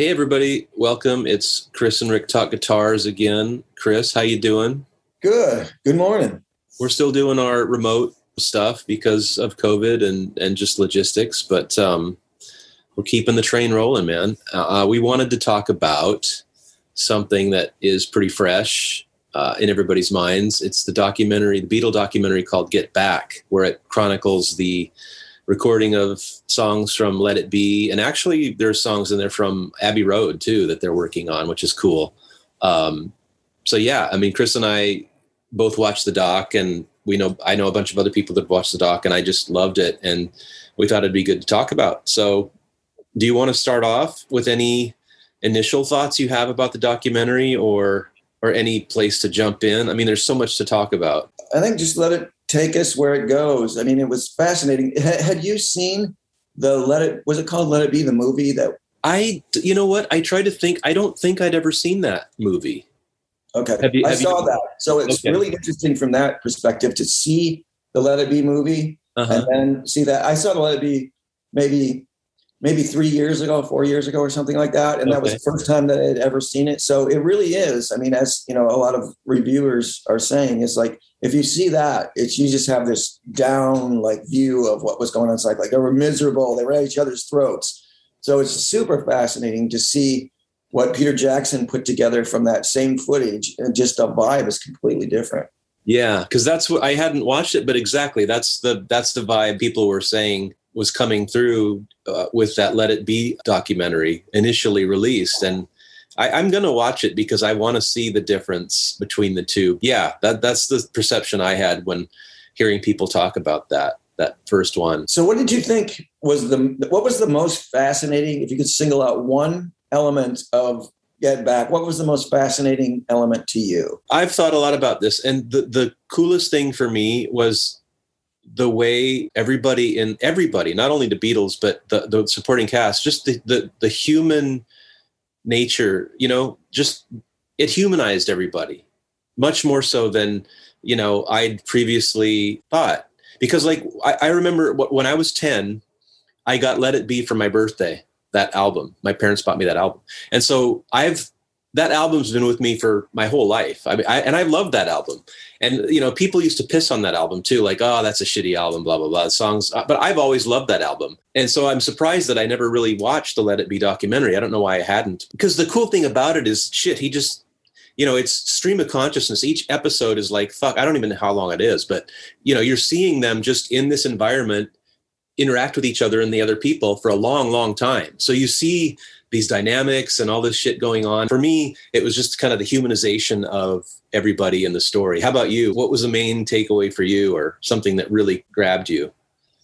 Hey everybody, welcome. It's Chris and Rick Talk Guitars again. Chris, how you doing? Good. Good morning. We're still doing our remote stuff because of COVID and and just logistics, but um, we're keeping the train rolling, man. Uh, we wanted to talk about something that is pretty fresh uh, in everybody's minds. It's the documentary, the Beatle documentary called Get Back, where it chronicles the recording of songs from Let It Be, and actually there's songs in there from Abbey Road too that they're working on, which is cool. Um, so yeah, I mean, Chris and I both watched the doc, and we know I know a bunch of other people that watched the doc, and I just loved it, and we thought it'd be good to talk about. So, do you want to start off with any initial thoughts you have about the documentary, or or any place to jump in? I mean, there's so much to talk about. I think just let it take us where it goes. I mean, it was fascinating. Had you seen the Let It? Was it called Let It Be the movie that? I, you know what? I tried to think. I don't think I'd ever seen that movie. Okay, have you, have I saw you, that. So it's okay. really interesting from that perspective to see the Let It Be movie uh-huh. and then see that. I saw the Let It Be maybe maybe three years ago, four years ago, or something like that. And okay. that was the first time that I had ever seen it. So it really is. I mean, as you know, a lot of reviewers are saying, it's like if you see that, it's you just have this down like view of what was going on. It's like like they were miserable, they were at each other's throats. So it's super fascinating to see what Peter Jackson put together from that same footage, and just the vibe is completely different. Yeah, because that's what I hadn't watched it, but exactly that's the that's the vibe people were saying was coming through uh, with that Let It Be documentary initially released, and I, am going to watch it because I want to see the difference between the two. Yeah, that that's the perception I had when hearing people talk about that that first one. So, what did you think was the what was the most fascinating? If you could single out one element of Get Back, what was the most fascinating element to you? I've thought a lot about this, and the the coolest thing for me was the way everybody in everybody, not only the Beatles, but the, the supporting cast, just the, the, the human nature, you know, just it humanized everybody much more so than, you know, I'd previously thought. Because like, I, I remember when I was 10, I got Let It Be for my birthday, that album. My parents bought me that album. And so I've that album's been with me for my whole life. I mean, I, and I love that album. And you know, people used to piss on that album too, like, "Oh, that's a shitty album," blah blah blah. The songs, uh, but I've always loved that album, and so I'm surprised that I never really watched the Let It Be documentary. I don't know why I hadn't, because the cool thing about it is, shit, he just, you know, it's stream of consciousness. Each episode is like, fuck, I don't even know how long it is, but you know, you're seeing them just in this environment interact with each other and the other people for a long, long time. So you see these dynamics and all this shit going on. For me, it was just kind of the humanization of everybody in the story. How about you? What was the main takeaway for you or something that really grabbed you?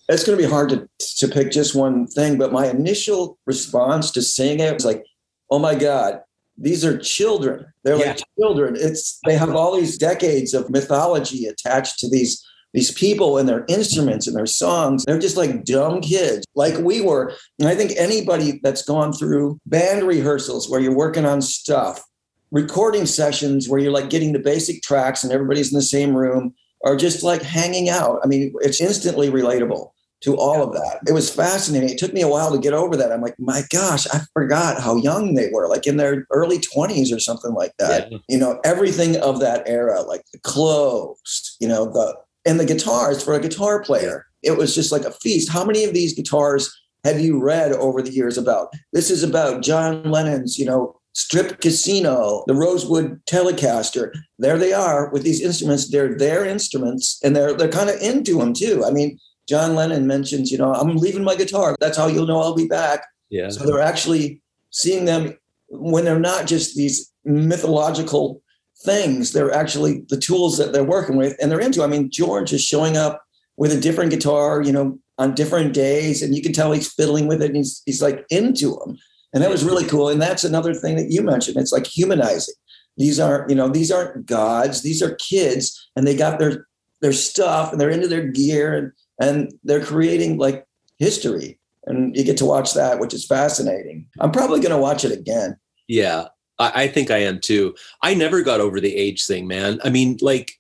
It's going to be hard to, to pick just one thing, but my initial response to seeing it was like, oh my God, these are children. They're yeah. like children. It's they have all these decades of mythology attached to these these people and their instruments and their songs, they're just like dumb kids, like we were. And I think anybody that's gone through band rehearsals where you're working on stuff, recording sessions where you're like getting the basic tracks and everybody's in the same room, are just like hanging out. I mean, it's instantly relatable to all of that. It was fascinating. It took me a while to get over that. I'm like, my gosh, I forgot how young they were, like in their early 20s or something like that. Yeah. You know, everything of that era, like the clothes, you know, the and the guitars for a guitar player. It was just like a feast. How many of these guitars have you read over the years about? This is about John Lennon's, you know, Strip Casino, the Rosewood Telecaster. There they are with these instruments. They're their instruments, and they're they're kind of into them too. I mean, John Lennon mentions, you know, I'm leaving my guitar. That's how you'll know I'll be back. Yeah. So they're actually seeing them when they're not just these mythological things. They're actually the tools that they're working with and they're into. I mean, George is showing up with a different guitar, you know, on different days, and you can tell he's fiddling with it and he's, he's like into them. And that was really cool. And that's another thing that you mentioned. It's like humanizing. These aren't, you know, these aren't gods. These are kids, and they got their their stuff and they're into their gear and and they're creating like history. And you get to watch that, which is fascinating. I'm probably going to watch it again. Yeah, I, I think I am too. I never got over the age thing, man. I mean, like,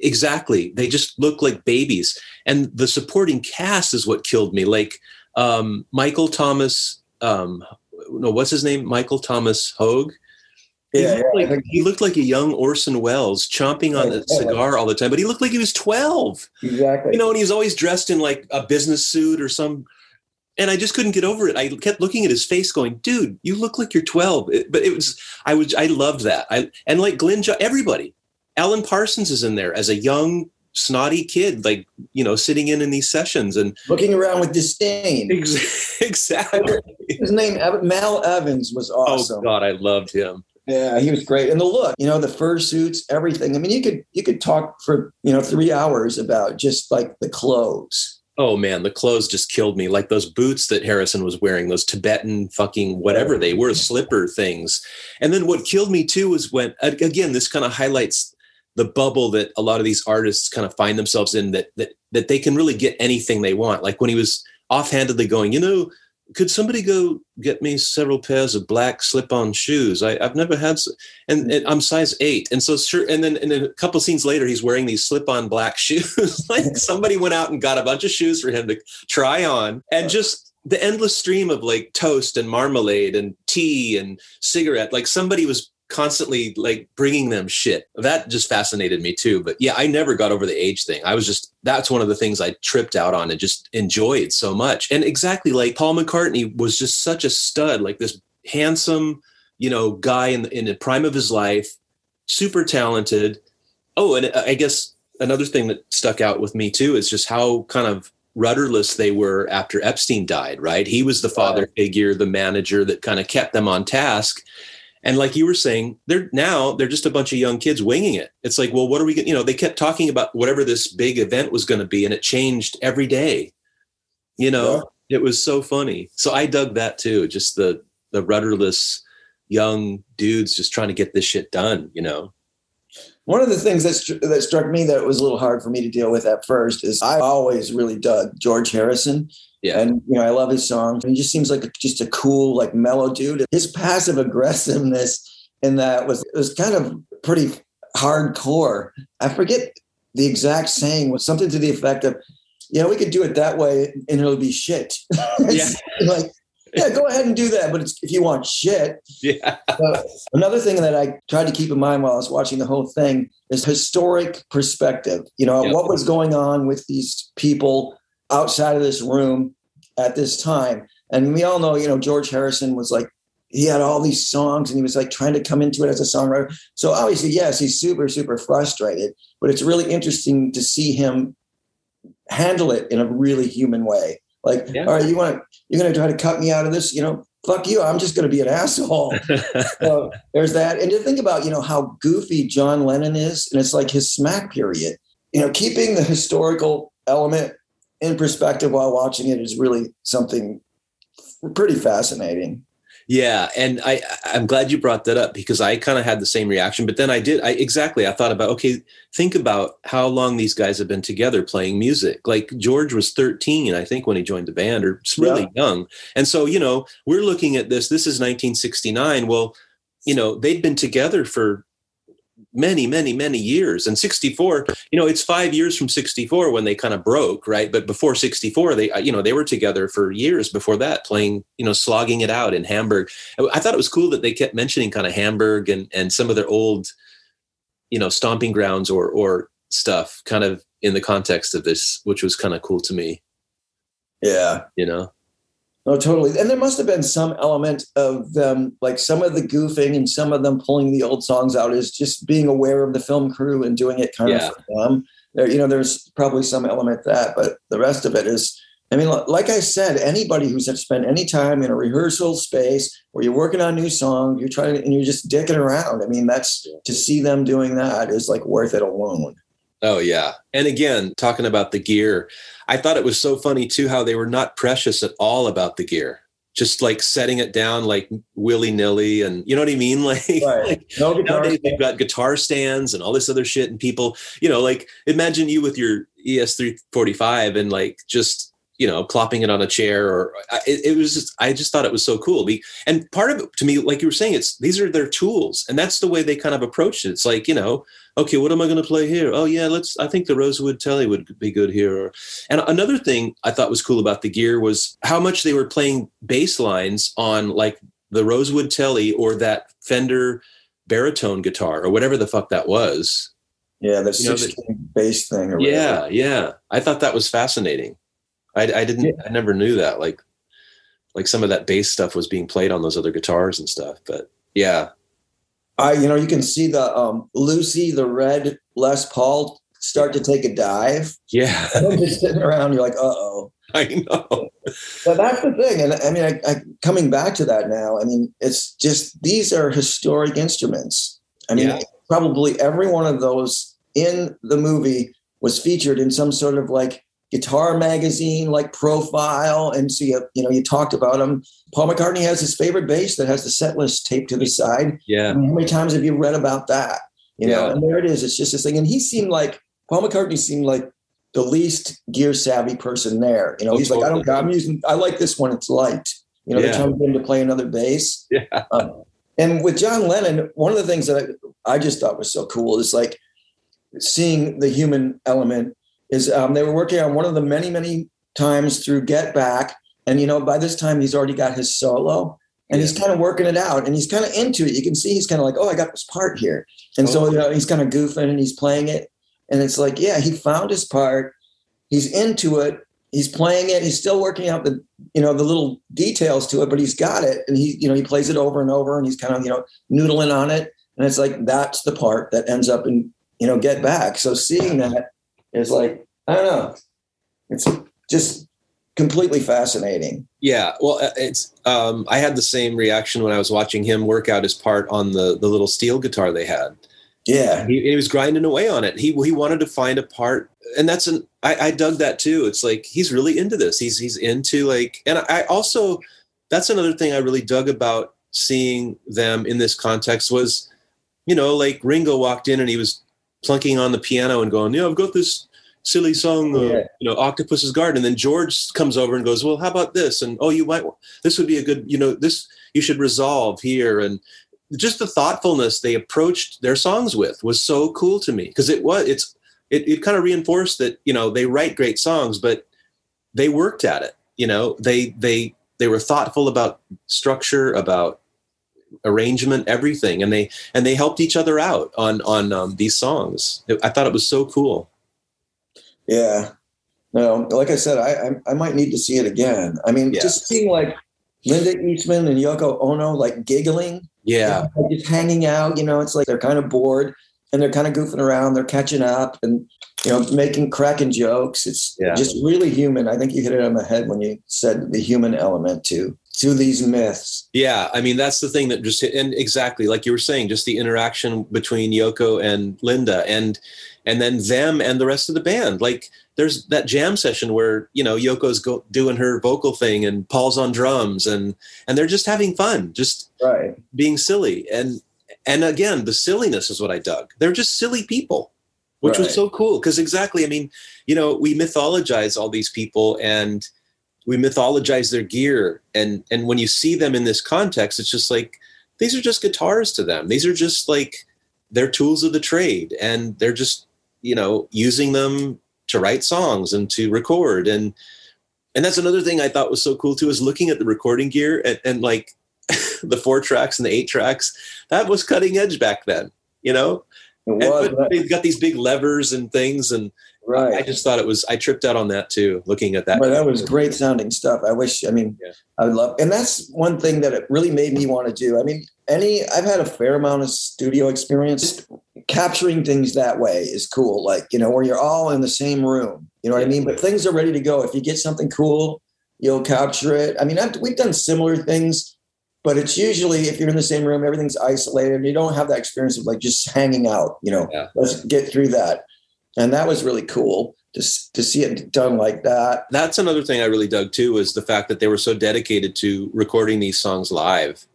exactly. They just look like babies. And the supporting cast is what killed me. Like, um, Michael Thomas, um, no, what's his name? Michael Thomas Hogue. He, Yeah, looked yeah, like, he looked like a young Orson Welles chomping on a cigar all the time, but he looked like he was 12 Exactly. you know, and he's always dressed in like a business suit or some. And I just couldn't get over it. I kept looking at his face, going, "Dude, you look like you're 12." It- but it was, I was, I loved that. I and like Glenn, everybody, Alan Parsons is in there as a young, snotty kid, like you know, sitting in in these sessions, and Looking around with disdain. exactly. His name, Mal Evans, was oh, awesome. Oh God, I loved him. Yeah, he was great. And the look, you know, the fursuits, everything. I mean, you could you could talk for you know three hours about just like the clothes. Oh man, the clothes just killed me. Like those boots that Harrison was wearing, those Tibetan fucking whatever they were, slipper things. And then what killed me too was when again, this kind of highlights the bubble that a lot of these artists kind of find themselves in that that that they can really get anything they want. Like when he was offhandedly going, you know, could somebody go get me several pairs of black slip-on shoes? I, I've never had, and, and I'm size eight, and so sure. And then, and then a couple scenes later, he's wearing these slip-on black shoes. like somebody went out and got a bunch of shoes for him to try on, and just the endless stream of like toast and marmalade and tea and cigarette. Like somebody was constantly like bringing them shit. That just fascinated me too. But yeah, I never got over the age thing. I was just that's one of the things I tripped out on and just enjoyed so much. And exactly like Paul McCartney was just such a stud, like this handsome, you know, guy in the, in the prime of his life, super talented. Oh, and uh, I guess another thing that stuck out with me too is just how kind of rudderless they were after Epstein died, right? He was the father figure, the manager that kind of kept them on task. And like you were saying, they're now they're just a bunch of young kids winging it. It's like, well, what are we going? You know, they kept talking about whatever this big event was going to be, and it changed every day. You know, it was so funny. So I dug that too. Just the the rudderless young dudes just trying to get this shit done. You know. One of the things that that struck me that was a little hard for me to deal with at first is I always really dug George Harrison. Yeah. And you know, I love his songs. He just seems like a, just a cool, like mellow dude. His passive aggressiveness in that was was kind of pretty hardcore. I forget the exact saying was something to the effect of, "Yeah, we could do it that way, and it'll be shit." yeah. like, yeah, go ahead and do that, but it's, if you want shit, Yeah. uh, another thing that I tried to keep in mind while I was watching the whole thing is historic perspective. You know, Yep. what was going on with these people outside of this room at this time. And we all know, you know, George Harrison was like, he had all these songs and he was like trying to come into it as a songwriter. So obviously, yes, he's super, super frustrated, but it's really interesting to see him handle it in a really human way. Like, Yeah. all right, you want to, you're going to try to cut me out of this, you know, fuck you. I'm just going to be an asshole so there's that. And to think about, you know, how goofy John Lennon is, and it's like his smack period. You know, keeping the historical element in perspective while watching it is really something pretty fascinating. Yeah, and I I'm glad you brought that up because I kind of had the same reaction. But then I did I exactly I thought about okay, think about how long these guys have been together playing music. Like George was 13, I think, when he joined the band, or really young. And so you know we're looking at this. This is 1969. Well, you know they'd been together for many many many years. And 64 you know it's five years from 64 when they kind of broke right? But before 64 they uh, you know they were together for years before that playing you know slogging it out in hamburg. I thought it was cool that they kept mentioning kind of hamburg and and some of their old you know stomping grounds or or stuff kind of in the context of this which was kind of cool to me. Yeah. you know No, totally. And there must have been some element of them, like some of the goofing and some of them pulling the old songs out is just being aware of the film crew and doing it kind Yeah. of for them. There, you know, there's probably some element that, but the rest of it is, I mean, like I said, anybody who's had spent any time in a rehearsal space where you're working on a new song, you're trying to, and you're just dicking around. I mean, that's to see them doing that is like worth it alone. Oh yeah. And again, talking about the gear, I thought it was so funny too how they were not precious at all about the gear. Just like setting it down like willy-nilly and you know what I mean? Like, Right. like No nowadays they've got guitar stands and all this other shit and people, you know, like imagine you with your E ES345 and like just you know, clopping it on a chair or it, it was just, I just thought it was so cool. Be- And part of it to me, like you were saying, it's, these are their tools and that's the way they kind of approached it. It's like, you know, okay, what am I going to play here? Oh yeah, let's, I think the Rosewood Telly would be good here. Or, and another thing I thought was cool about the gear was how much they were playing bass lines on like the Rosewood Telly or that Fender baritone guitar or whatever the fuck that was. Yeah, the You know, six bass thing. Or Yeah, whatever. yeah. I thought that was fascinating. I, I didn't. I never knew that. Like, like some of that bass stuff was being played on those other guitars and stuff. But yeah, I, you know, you can see the um, Lucy, the red Les Paul start to take a dive. yeah. And just sitting around, you're like, uh oh. I know. But that's the thing, and I mean, I, I, coming back to that now, I mean, it's just these are historic instruments. I mean, Yeah. probably every one of those in the movie was featured in some sort of like guitar magazine, like profile. And so you, you know, you talked about them. Paul McCartney has his favorite bass that has the set list taped to the side. I Yeah, mean, how many times have you read about that? You know, Yeah. and there it is. It's just this thing. And he seemed like Paul McCartney seemed like the least gear savvy person there. You know, Oh, he's like, I don't, totally. I'm using, I like this one. It's light. You know, Yeah. they're trying him to play another bass. yeah, Um, and with John Lennon, one of the things that I, I just thought was so cool is like seeing the human element. Is um, they were working on one of the many, many times through Get Back, and you know by this time he's already got his solo, and he's kind of working it out, and he's kind of into it. You can see he's kind of like, oh, I got this part here, and so Oh. you know he's kind of goofing and he's playing it, and it's like, yeah, he found his part. He's into it. He's playing it. He's still working out the you know the little details to it, but he's got it, and he you know he plays it over and over, and he's kind of you know noodling on it, and it's like that's the part that ends up in you know get back. So seeing that is like I don't know, it's just completely fascinating. yeah. Well, uh, it's. Um, I had the same reaction when I was watching him work out his part on the the little steel guitar they had. Yeah, He, he was grinding away on it. He he wanted to find a part, and that's an. I, I dug that too. It's like he's really into this. He's he's into like, and I also that's another thing I really dug about seeing them in this context was, you know, like Ringo walked in and he was plunking on the piano and going, yeah, I've got this silly song, uh, Yeah. you know, Octopus's Garden. And then George comes over and goes, well, how about this? And oh, you might this would be a good, you know, this you should resolve here and just the thoughtfulness they approached their songs with was so cool to me because it was it's it, it kind of reinforced that you know they write great songs but they worked at it you know they they they were thoughtful about structure about arrangement everything and they and they helped each other out on on um, these songs i thought it was so cool yeah. No, like I said, I I, I might need to see it again. I mean, Yeah. just seeing like Linda Eastman and Yoko Ono like giggling yeah just hanging out. You know, it's like they're kind of bored and they're kind of goofing around. They're catching up and you know making cracking jokes. It's Yeah. just really human. I think you hit it on the head when you said the human element to to these myths. Yeah, I mean that's the thing that just hit, and exactly like you were saying, just the interaction between Yoko and Linda, and and then them and the rest of the band. Like there's that jam session where you know Yoko's go, doing her vocal thing and Paul's on drums, and and they're just having fun, just Right. being silly, and and again the silliness is what I dug. They're just silly people, which was so cool because exactly, I mean, you know, we mythologize all these people and we mythologize their gear. And and when you see them in this context it's just like these are just guitars to them. These are just like they're tools of the trade. And they're just you know using them to write songs and to record. And and that's another thing i thought was so cool too is looking at the recording gear and, and like the four tracks and the eight tracks that was cutting edge back then you know? It and, but they've got these big levers and things and right. i just thought it was i tripped out on that too looking at that But that was great sounding stuff. I wish, I mean, Yeah. I would love, and that's one thing that it really made me want to do. I mean, any, I've had a fair amount of studio experience. Capturing things that way is cool. Like, you know, where you're all in the same room, you know what I mean? But things are ready to go. If you get something cool, you'll capture it. I mean, I've, we've done similar things, but it's usually if you're in the same room, everything's isolated and you don't have that experience of like just hanging out, you know, Yeah. let's get through that. And that was really cool to, to see it done like that. that's another thing I really dug too was the fact that they were so dedicated to recording these songs live.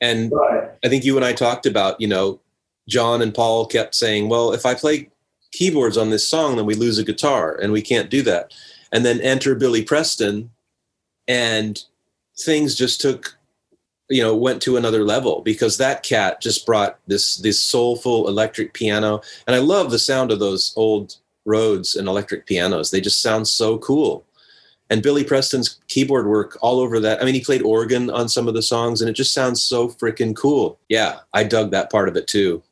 And Right. I think you and I talked about, you know, John and Paul kept saying, well, if I play keyboards on this song, then we lose a guitar and we can't do that. And then enter Billy Preston and things just took, you know, went to another level because that cat just brought this, this soulful electric piano. And I love the sound of those old Rhodes and electric pianos. They just sound so cool and Billy Preston's keyboard work all over that. I mean, he played organ on some of the songs, and it just sounds so freaking cool. Yeah, I dug that part of it too.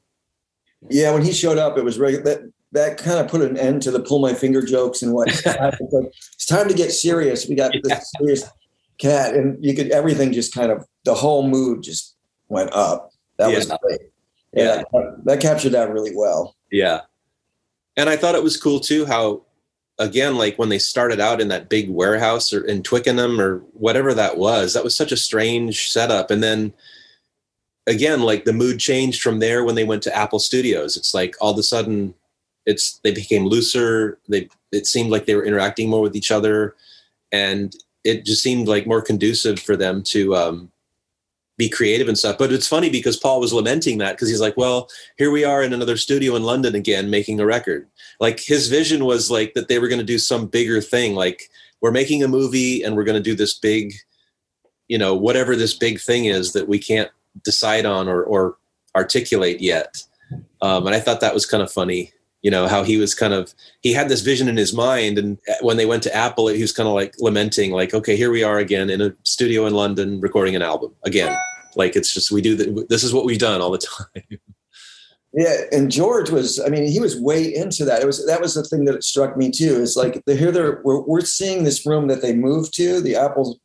Yeah, when he showed up, it was regular. That that kind of put an end to the pull my finger jokes and what. it's time to get serious. We got yeah. this serious cat, and you could everything just kind of the whole mood just went up. That yeah. was great. Yeah, yeah. That, that captured that really well. Yeah, and I thought it was cool too how again, like when they started out in that big warehouse or in Twickenham or whatever that was, that was such a strange setup. And then again, like the mood changed from there when they went to Apple Studios. It's like all of a sudden it's they became looser. They it seemed like they were interacting more with each other. And it just seemed like more conducive for them to um, be creative and stuff. But it's funny because Paul was lamenting that because he's like, well, here we are in another studio in London again making a record. Like his vision was like that they were going to do some bigger thing. Like we're making a movie and we're going to do this big, you know, whatever this big thing is that we can't decide on or, or articulate yet. Um, and I thought that was kind of funny. You know how he was kind of he had this vision in his mind, and when they went to Apple, he was kind of like lamenting, like, "Okay, here we are again in a studio in London recording an album again." Like it's just we do the, this is what we've done all the time. Yeah, and George was, I mean, he was way into that. It was that was the thing that struck me too. Is like they here they're we're, we're seeing this room that they moved to, the Apple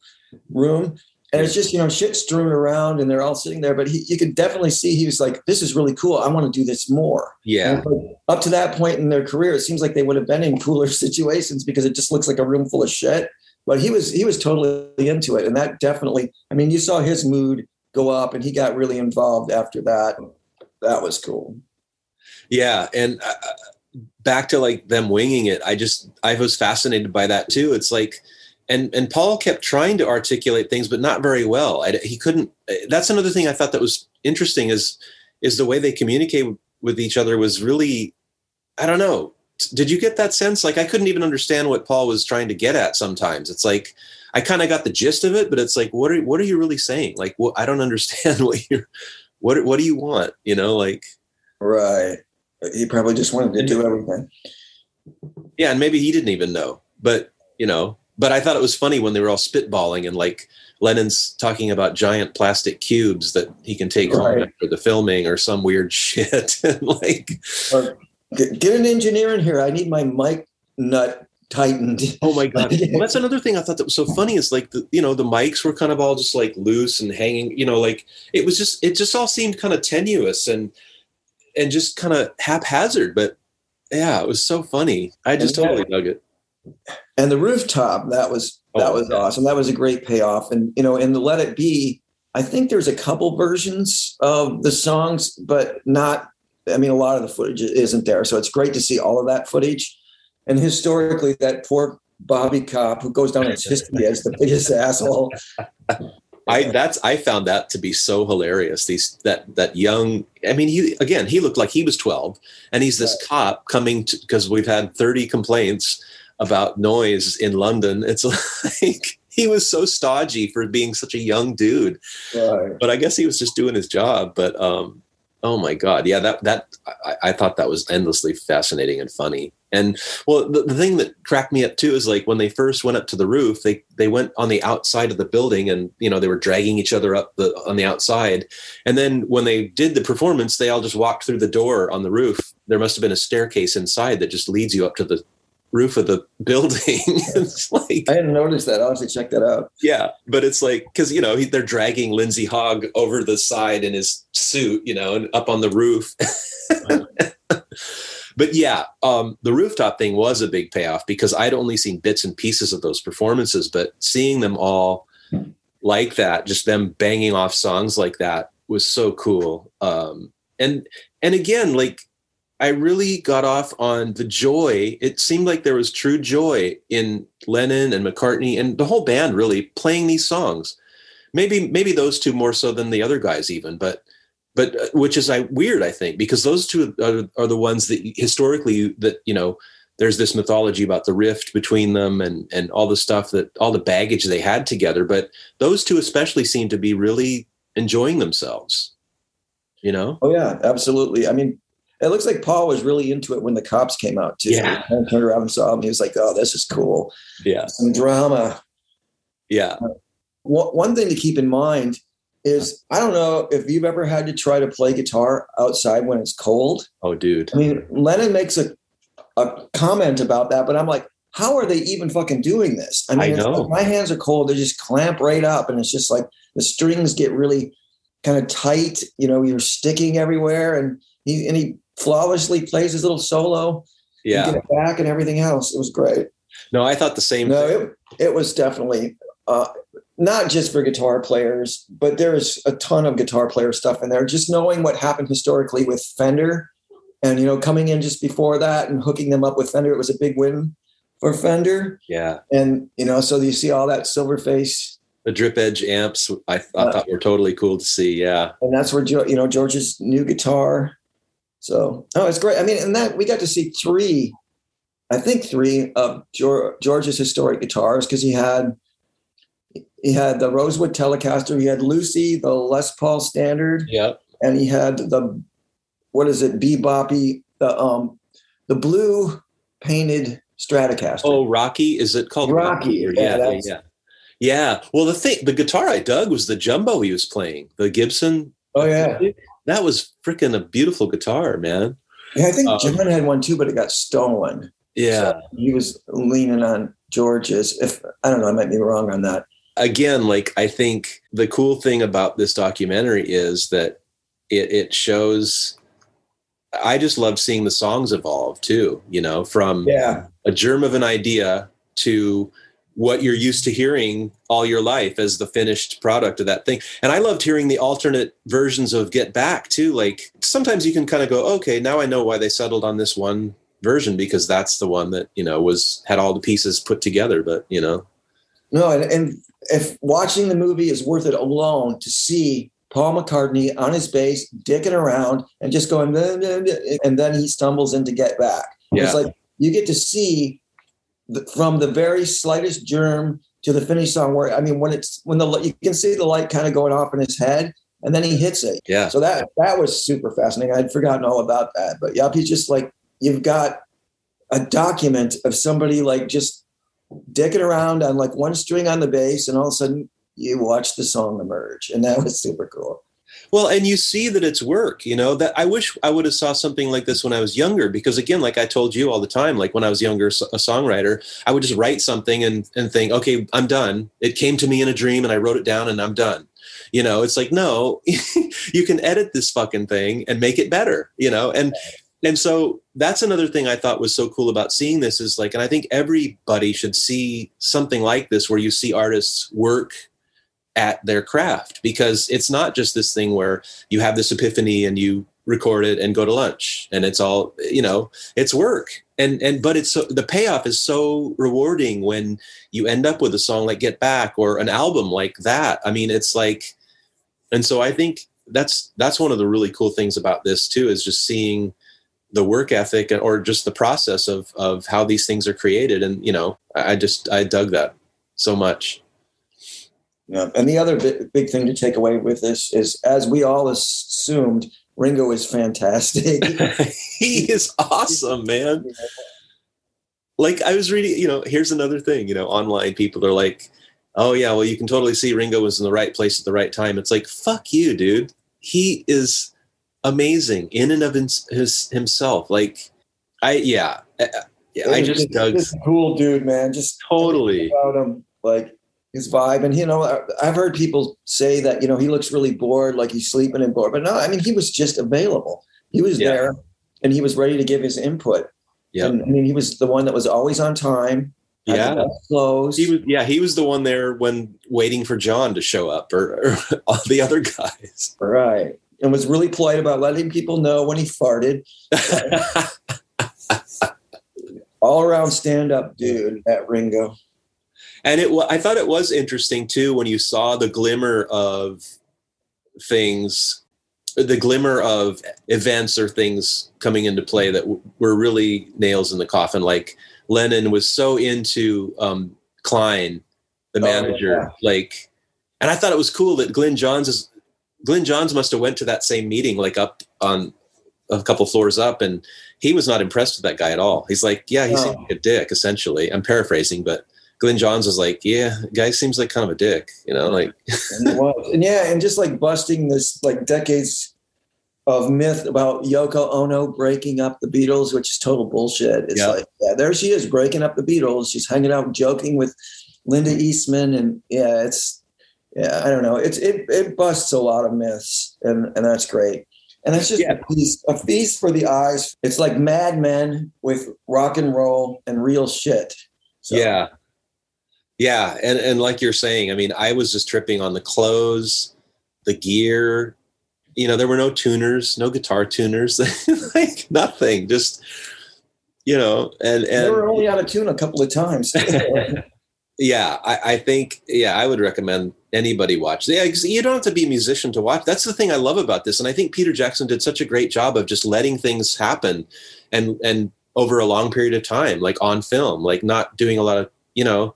room, and it's just you know shit strewn around, and they're all sitting there. But he, you could definitely see he was like, "This is really cool. I want to do this more." Yeah. up to that point in their career, it seems like they would have been in cooler situations because it just looks like a room full of shit. But he was he was totally into it, and that definitely. I mean, you saw his mood go up, and he got really involved after that that was cool. Yeah, and uh, uh, back to like them winging it. I just I was fascinated by that too. It's like and and Paul kept trying to articulate things, but not very well. I, he couldn't. Uh, that's another thing I thought that was interesting is is the way they communicate with each other was really, I don't know. Did you get that sense? Like I couldn't even understand what Paul was trying to get at. Sometimes it's like I kind of got the gist of it, but it's like, what are what are you really saying? Like, I don't understand what you're what what do you want? You know, like right. He probably just wanted to do everything. Yeah, and maybe he didn't even know. But you know, but I thought it was funny when they were all spitballing and like Lennon's talking about giant plastic cubes that he can take right. home after the filming or some weird shit. and like, get, get, an engineer in here. I need my mic nut tightened. Oh my god! well, that's another thing I thought that was so funny is like the you know the mics were kind of all just like loose and hanging. You know, like it was just it just all seemed kind of tenuous and and just kind of haphazard. But yeah, it was so funny. I just and totally dug it. And the rooftop that was that oh, was awesome. That was a great payoff. And you know, in the Let It Be, I think there's a couple versions of the songs, but not. I mean, a lot of the footage isn't there, so it's great to see all of that footage and historically, that poor Bobby Cop, who goes down in history as the biggest asshole. I that's I found that to be so hilarious. These that that young. I mean, he again he looked like he was twelve, and he's this right. cop coming because we've had thirty complaints about noise in London. It's like he was so stodgy for being such a young dude. Right. But I guess he was just doing his job. But um, oh my god, yeah, that that I, I thought that was endlessly fascinating and funny. And well, the, the, thing that cracked me up too is like when they first went up to the roof, they they went on the outside of the building, and you know they were dragging each other up the on the outside. And then when they did the performance, they all just walked through the door on the roof. There must have been a staircase inside that just leads you up to the roof of the building. it's like I didn't notice that. I'll have to check that out. Yeah, but it's like because you know he, they're dragging Lindsay Hogg over the side in his suit, you know, and up on the roof. but yeah, um, the rooftop thing was a big payoff because I'd only seen bits and pieces of those performances, but seeing them all like that, just them banging off songs like that was so cool. Um, and and again, like I really got off on the joy. It seemed like there was true joy in Lennon and McCartney and the whole band really playing these songs. Maybe maybe those two more so than the other guys even, but but uh, which is I, weird I think because those two are, are the ones that historically that you know there's this mythology about the rift between them and and all the stuff that all the baggage they had together but those two especially seem to be really enjoying themselves you know oh yeah absolutely i mean It looks like Paul was really into it when the cops came out too. Yeah. He turned around and saw him. He was like, "Oh, this is cool." Yeah. Some drama. Yeah. One one thing to keep in mind is I don't know if you've ever had to try to play guitar outside when it's cold. Oh, dude. I mean, Lennon makes a a comment about that, but I'm like, how are they even fucking doing this? I mean, I know. like my hands are cold; they just clamp right up, and it's just like the strings get really kind of tight. You know, you're sticking everywhere, and he and he flawlessly plays his little solo, Yeah. get it back, and everything else. It was great. No, I thought the same No, thing. it it was definitely uh, not just for guitar players, but there's a ton of guitar player stuff in there. Just knowing what happened historically with Fender, and you know, coming in just before that and hooking them up with Fender, it was a big win for Fender. Yeah. And you know, so you see all that silver face, The drip edge amps, I, I Uh, thought were totally cool to see. Yeah. and that's where you know George's new guitar. So oh, it's great. I mean, and that we got to see three, I think three of Geor- George's historic guitars because he had he had the Rosewood Telecaster, he had Lucy, the Les Paul Standard, Yeah. and he had the what is it, Beboppy, the um the blue painted Stratocaster. Oh, Rocky. Is it called Rocky, Or- yeah, Yeah. Yeah. Yeah. Well, the thing, the guitar I dug was the jumbo he was playing, the Gibson. Oh, yeah, That was freaking a beautiful guitar, man. yeah. I think Um, John had one too, but it got stolen. Yeah. So he was leaning on George's. If I don't know, I might be wrong on that. again, like I think the cool thing about this documentary is that it it shows. I just love seeing the songs evolve too. You know, from Yeah, a germ of an idea to what you're used to hearing all your life as the finished product of that thing. And I loved hearing the alternate versions of Get Back too. Like sometimes you can kind of go, okay, now I know why they settled on this one version because that's the one that, you know, was had all the pieces put together. But, you know, no, and, and if watching the movie is worth it alone to see Paul McCartney on his bass dicking around and just going, and then he stumbles into Get Back. Yeah. It's like you get to see the, from the very slightest germ to the finished song. Where I mean, when it's when the you can see the light kind of going off in his head, and then he hits it. yeah. So that that was super fascinating. I'd forgotten all about that. But yep, he's just like you've got a document of somebody like just dicking around on like one string on the bass, and all of a sudden you watch the song emerge, and that was super cool. Well, and you see that it's work, you know, that I wish I would have saw something like this when I was younger, because again, like I told you all the time, like when I was younger, a songwriter, I would just write something and, and think, okay, I'm done. It came to me in a dream and I wrote it down and I'm done. You know, it's like, no, you can edit this fucking thing and make it better, you know? And, and so that's another thing I thought was so cool about seeing this is like, and I think everybody should see something like this where you see artists work at their craft because it's not just this thing where you have this epiphany and you record it and go to lunch and it's all you know it's work. And and but it's so the payoff is so rewarding when you end up with a song like get back or an album like that. I mean it's like and so i think that's that's one of the really cool things about this too is just seeing the work ethic or just the process of of how these things are created. And you know i I just i dug that so much Yeah. And the other big, big thing to take away with this is, as we all assumed, Ringo is fantastic. he is awesome, man. Like I was reading, you know, here's another thing, you know, online people are like, oh yeah, well you can totally see Ringo was in the right place at the right time. It's like, fuck you, dude. He is amazing in and of his, his himself. Like, I yeah, I, yeah, I just dug Just cool dude, man. Just totally. about him, like his vibe. And you know, I've heard people say that you know he looks really bored, like he's sleeping and bored. But no, I mean he was just available. He was Yeah. there, and he was ready to give his input. Yeah. And, I mean, he was the one that was always on time. Yeah. Clothes. He was yeah, he was the one there when waiting for John to show up or, or all the other guys. right, and was really polite about letting people know when he farted. All around stand up dude, that Ringo. And it i thought it was interesting too when you saw the glimmer of things the glimmer of events or things coming into play that w- were really nails in the coffin like lennon was so into um, klein the Oh, manager like and i thought it was cool that Glyn Johns is Glyn Johns must have went to that same meeting like up on a couple floors up, and he was not impressed with that guy at all. He's like, "Yeah, he's No. a dick." Essentially, I'm paraphrasing, but Glyn Johns was like, "Yeah, guy seems like kind of a dick," you know, like and, it was. and yeah, and just like busting this like decades of myth about Yoko Ono breaking up the Beatles, which is total bullshit. It's Yeah. like, yeah, there she is breaking up the Beatles. She's hanging out, joking with Linda Eastman, and yeah, it's yeah, I don't know. It's it it busts a lot of myths, and and that's great. And it's just Yeah. a, feast, a feast for the eyes. It's like Mad Men with rock and roll and real shit. So, Yeah. Yeah. And and like you're saying, I mean, I was just tripping on the clothes, the gear. You know, there were no tuners, no guitar tuners, like nothing. Just you know, and they were and only out of tune a couple of times. yeah, I, I think yeah, I would recommend anybody watch. Yeah, you don't have to be a musician to watch. That's the thing I love about this, and I think Peter Jackson did such a great job of just letting things happen, and and over a long period of time, like on film, like not doing a lot of you know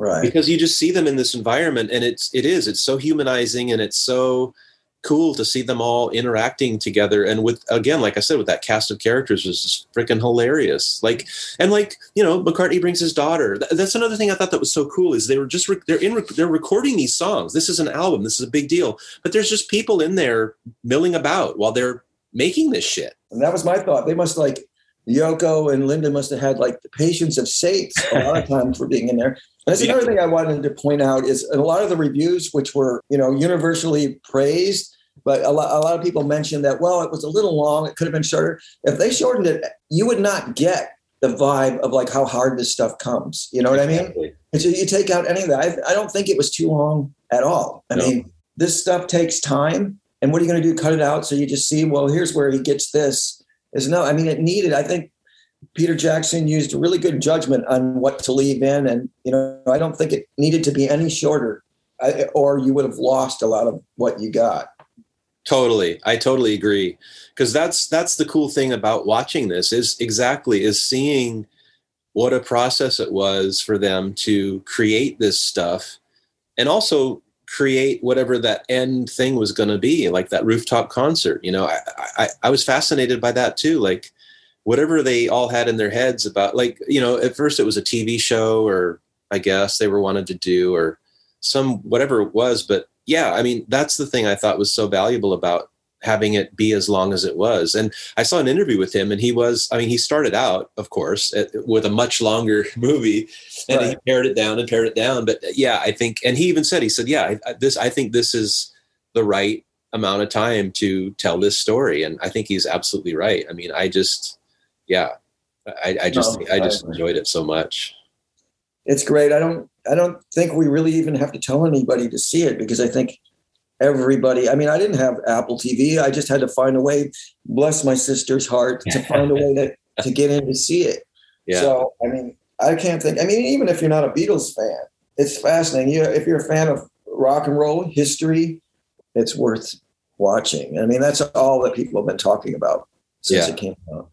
right. because you just see them in this environment and it's it is it's so humanizing and it's so cool to see them all interacting together and with again like i said with that cast of characters was just freaking hilarious. Like and like you know mccartney brings his daughter. That's another thing i thought that was so cool is they were just re- they're in rec- they're recording these songs. This is an album. This is a big deal. But there's just people in there milling about while they're making this shit. And that was my thought. They must like Yoko and Linda must have had like the patience of saints a lot of times for being in there. And that's Yeah. another thing I wanted to point out is a lot of the reviews, which were you know universally praised, but a lot, a lot of people mentioned that well, it was a little long. It could have been shorter. If they shortened it, you would not get the vibe of like how hard this stuff comes. You know what I mean? And so you take out any of that. I, I don't think it was too long at all. I No. mean, this stuff takes time. And what are you going to do? Cut it out so you just see, well, here's where he gets this. Is no, I mean, it needed, I think Peter Jackson used a really good judgment on what to leave in. And, you know, I don't think it needed to be any shorter or you would have lost a lot of what you got. totally i totally agree because that's that's the cool thing about watching this is exactly is seeing what a process it was for them to create this stuff and also create whatever that end thing was going to be like that rooftop concert you know? I, I i was fascinated by that too like whatever they all had in their heads about like you know at first it was a tv show or i guess they were wanted to do or some whatever it was but yeah i mean that's the thing i thought was so valuable about having it be as long as it was. And i saw an interview with him and he was i mean he started out of course at, with a much longer movie and he pared it down and pared it down. But uh, yeah i think and he even said he said yeah I, this i think this is the right amount of time to tell this story. And i think he's absolutely right. I mean i just yeah i, I just No, i just enjoyed it so much. It's great. I don't, I don't think we really even have to tell anybody to see it because I think everybody, I mean, I didn't have Apple TV. I just had to find a way, bless my sister's heart, to find a way to, to get in to see it. yeah So, I mean, I can't think. I mean, even if you're not a Beatles fan, it's fascinating. You, if you're a fan of rock and roll history, it's worth watching. I mean, that's all that people have been talking about since Yeah. it came out.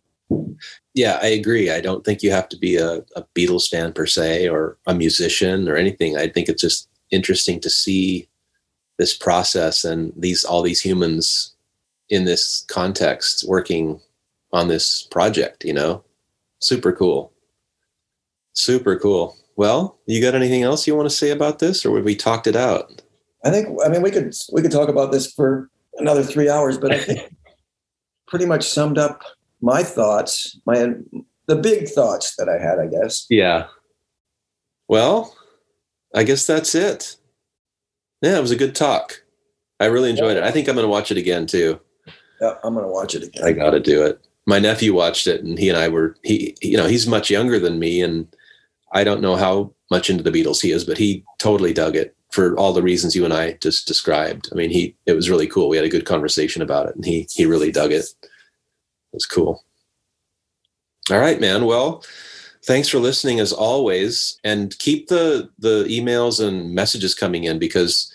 yeah i agree i don't think you have to be a, a beatles fan per se or a musician or anything i think it's just interesting to see this process and these all these humans in this context working on this project you know super cool super cool well you got anything else you want to say about this or we talked it out I think. I mean, we could we could talk about this for another three hours, but I think pretty much summed up my thoughts, my the big thoughts that I had. I guess. yeah well i guess that's it yeah it was a good talk i really enjoyed it i think i'm going to watch it again too Yeah, I'm gonna watch it again. I got to do it. My nephew watched it, and he and I were he. You know, he's much younger than me, and I don't know how much into the Beatles he is, but he totally dug it for all the reasons you and I just described. I mean, he it was really cool. We had a good conversation about it, and he he really dug it. It was cool. All right, man. Well, thanks for listening as always, and keep the the emails and messages coming in because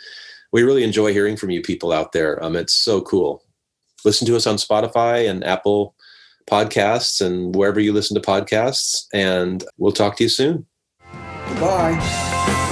we really enjoy hearing from you people out there. Um, it's so cool listen to us on Spotify and Apple podcasts and wherever you listen to podcasts. And we'll talk to you soon. Bye.